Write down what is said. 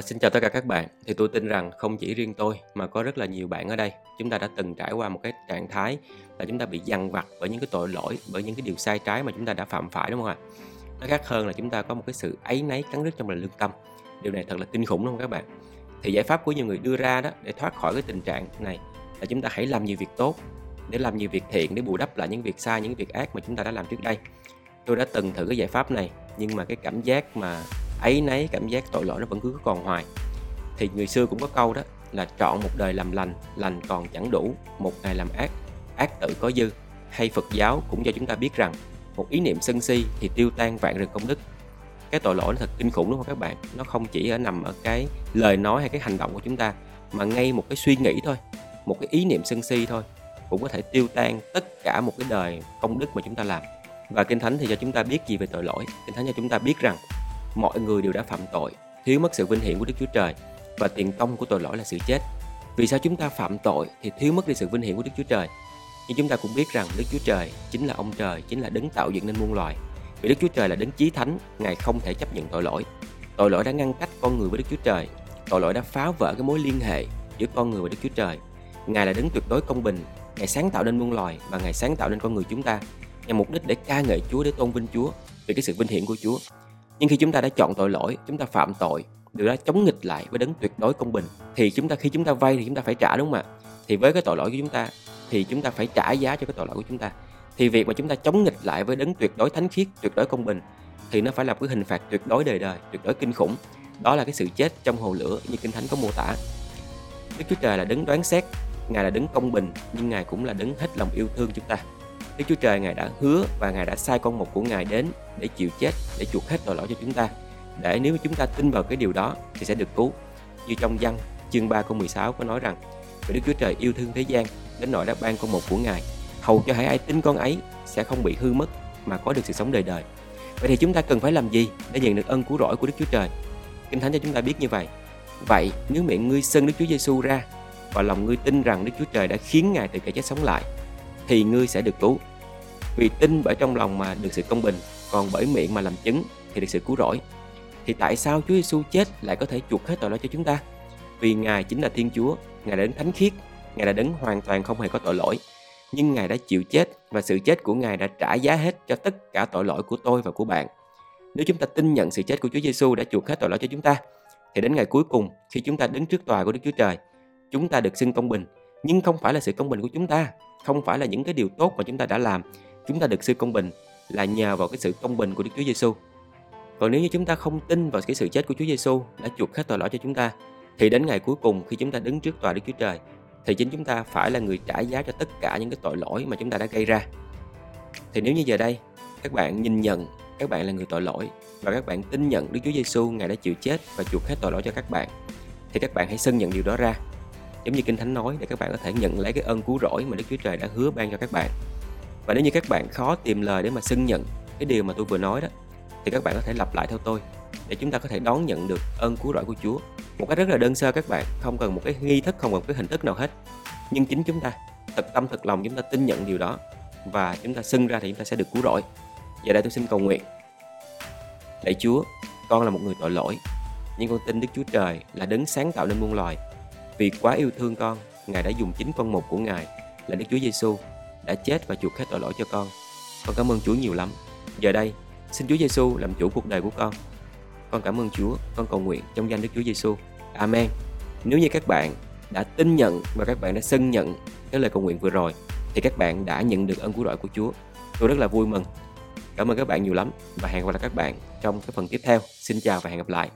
À, xin chào tất cả các bạn. Thì tôi tin rằng không chỉ riêng tôi mà có rất là nhiều bạn ở đây, chúng ta đã từng trải qua một cái trạng thái là chúng ta bị dằn vặt bởi những cái tội lỗi, bởi những cái điều sai trái mà chúng ta đã phạm phải đúng không ạ? Nó khác hơn là chúng ta có một cái sự áy náy cắn rứt trong lòng lương tâm. Điều này thật là kinh khủng đúng không các bạn? Thì giải pháp của nhiều người đưa ra đó để thoát khỏi cái tình trạng này là chúng ta hãy làm nhiều việc tốt, để làm nhiều việc thiện để bù đắp lại những việc sai, những việc ác mà chúng ta đã làm trước đây. Tôi đã từng thử cái giải pháp này nhưng mà cái cảm giác mà ấy nấy, cảm giác tội lỗi nó vẫn cứ còn hoài. Thì người xưa cũng có câu đó là chọn một đời làm lành lành còn chẳng đủ, một ngày làm ác ác tự có dư. Hay Phật giáo cũng cho chúng ta biết rằng, một ý niệm sân si thì tiêu tan vạn rừng công đức. Cái tội lỗi nó thật kinh khủng đúng không các bạn? Nó không chỉ ở nằm ở cái lời nói hay cái hành động của chúng ta, mà ngay một cái suy nghĩ thôi, một cái ý niệm sân si thôi cũng có thể tiêu tan tất cả một cái đời công đức mà chúng ta làm. Và kinh thánh thì cho chúng ta biết gì về tội lỗi? Kinh thánh cho chúng ta biết rằng mọi người đều đã phạm tội, thiếu mất sự vinh hiển của Đức Chúa Trời và tiền công của tội lỗi là sự chết. Vì sao chúng ta phạm tội thì thiếu mất đi sự vinh hiển của Đức Chúa Trời? Nhưng chúng ta cũng biết rằng Đức Chúa Trời chính là ông trời, chính là đấng tạo dựng nên muôn loài. Vì Đức Chúa Trời là đấng chí thánh, Ngài không thể chấp nhận tội lỗi. Tội lỗi đã ngăn cách con người với Đức Chúa Trời. Tội lỗi đã phá vỡ cái mối liên hệ giữa con người và Đức Chúa Trời. Ngài là đấng tuyệt đối công bình, Ngài sáng tạo nên muôn loài và Ngài sáng tạo nên con người chúng ta nhằm mục đích để ca ngợi Chúa, để tôn vinh Chúa vì cái sự vinh hiển của Chúa. Nhưng khi chúng ta đã chọn tội lỗi, chúng ta phạm tội, điều đó chống nghịch lại với đấng tuyệt đối công bình thì chúng ta khi chúng ta vay thì chúng ta phải trả đúng không ạ? Thì với cái tội lỗi của chúng ta thì chúng ta phải trả giá cho cái tội lỗi của chúng ta. Thì việc mà chúng ta chống nghịch lại với đấng tuyệt đối thánh khiết, tuyệt đối công bình thì nó phải là một cái hình phạt tuyệt đối đời đời, tuyệt đối kinh khủng. Đó là cái sự chết trong hồ lửa như Kinh Thánh có mô tả. Đức Chúa Trời là đấng đoán xét, Ngài là đấng công bình nhưng Ngài cũng là đấng hết lòng yêu thương chúng ta. Đức Chúa Trời Ngài đã hứa và Ngài đã sai con một của Ngài đến để chịu chết, để chuộc hết tội lỗi cho chúng ta. Để nếu chúng ta tin vào cái điều đó thì sẽ được cứu. Như trong văn chương 3 câu 16 có nói rằng Vì Đức Chúa Trời yêu thương thế gian đến nỗi đã ban con một của Ngài hầu cho hãy ai tin con ấy sẽ không bị hư mất mà có được sự sống đời đời. Vậy thì chúng ta cần phải làm gì để nhận được ân cứu rỗi của Đức Chúa Trời? Kinh Thánh cho chúng ta biết như vậy. Vậy nếu miệng ngươi xưng Đức Chúa Giêsu ra và lòng ngươi tin rằng Đức Chúa Trời đã khiến Ngài từ kẻ chết sống lại thì ngươi sẽ được cứu. Vì tin bởi trong lòng mà được sự công bình, còn bởi miệng mà làm chứng thì được sự cứu rỗi. Thì tại sao Chúa Giêsu chết lại có thể chuộc hết tội lỗi cho chúng ta? Vì Ngài chính là Thiên Chúa, Ngài đã đến thánh khiết, Ngài đã đến hoàn toàn không hề có tội lỗi. Nhưng Ngài đã chịu chết và sự chết của Ngài đã trả giá hết cho tất cả tội lỗi của tôi và của bạn. Nếu chúng ta tin nhận sự chết của Chúa Giêsu đã chuộc hết tội lỗi cho chúng ta, thì đến ngày cuối cùng khi chúng ta đứng trước tòa của Đức Chúa Trời, chúng ta được xưng công bình, nhưng không phải là sự công bình của chúng ta, không phải là những cái điều tốt mà chúng ta đã làm, chúng ta được sự công bình là nhờ vào cái sự công bình của Đức Chúa Giêsu. Còn nếu như chúng ta không tin vào cái sự chết của Chúa Giêsu đã chuộc hết tội lỗi cho chúng ta, thì đến ngày cuối cùng khi chúng ta đứng trước tòa Đức Chúa Trời, thì chính chúng ta phải là người trả giá cho tất cả những cái tội lỗi mà chúng ta đã gây ra. Thì nếu như giờ đây các bạn nhìn nhận các bạn là người tội lỗi và các bạn tin nhận Đức Chúa Giêsu ngài đã chịu chết và chuộc hết tội lỗi cho các bạn, thì các bạn hãy xưng nhận điều đó ra. Giống như Kinh Thánh nói, để các bạn có thể nhận lấy cái ơn cứu rỗi mà Đức Chúa Trời đã hứa ban cho các bạn. Và nếu như các bạn khó tìm lời để mà xưng nhận cái điều mà tôi vừa nói đó, thì các bạn có thể lặp lại theo tôi, để chúng ta có thể đón nhận được ơn cứu rỗi của Chúa một cách rất là đơn sơ các bạn, không cần một cái nghi thức, không cần một cái hình thức nào hết. Nhưng chính chúng ta, thật tâm, thật lòng chúng ta tin nhận điều đó và chúng ta xưng ra thì chúng ta sẽ được cứu rỗi. Giờ đây tôi xin cầu nguyện. Lạy Chúa, con là một người tội lỗi, nhưng con tin Đức Chúa Trời là đấng sáng tạo nên muôn loài vì quá yêu thương con Ngài đã dùng chính con một của Ngài là Đức Chúa Giêsu đã chết và chuộc hết tội lỗi cho con. Con cảm ơn Chúa nhiều lắm. Giờ đây, xin Chúa Giêsu làm chủ cuộc đời của con. Con cảm ơn Chúa, con cầu nguyện trong danh Đức Chúa Giêsu. Amen. Nếu như các bạn đã tin nhận và các bạn đã xưng nhận cái lời cầu nguyện vừa rồi thì các bạn đã nhận được ơn cứu rỗi của Chúa. Tôi rất là vui mừng. Cảm ơn các bạn nhiều lắm và hẹn gặp lại các bạn trong cái phần tiếp theo. Xin chào và hẹn gặp lại.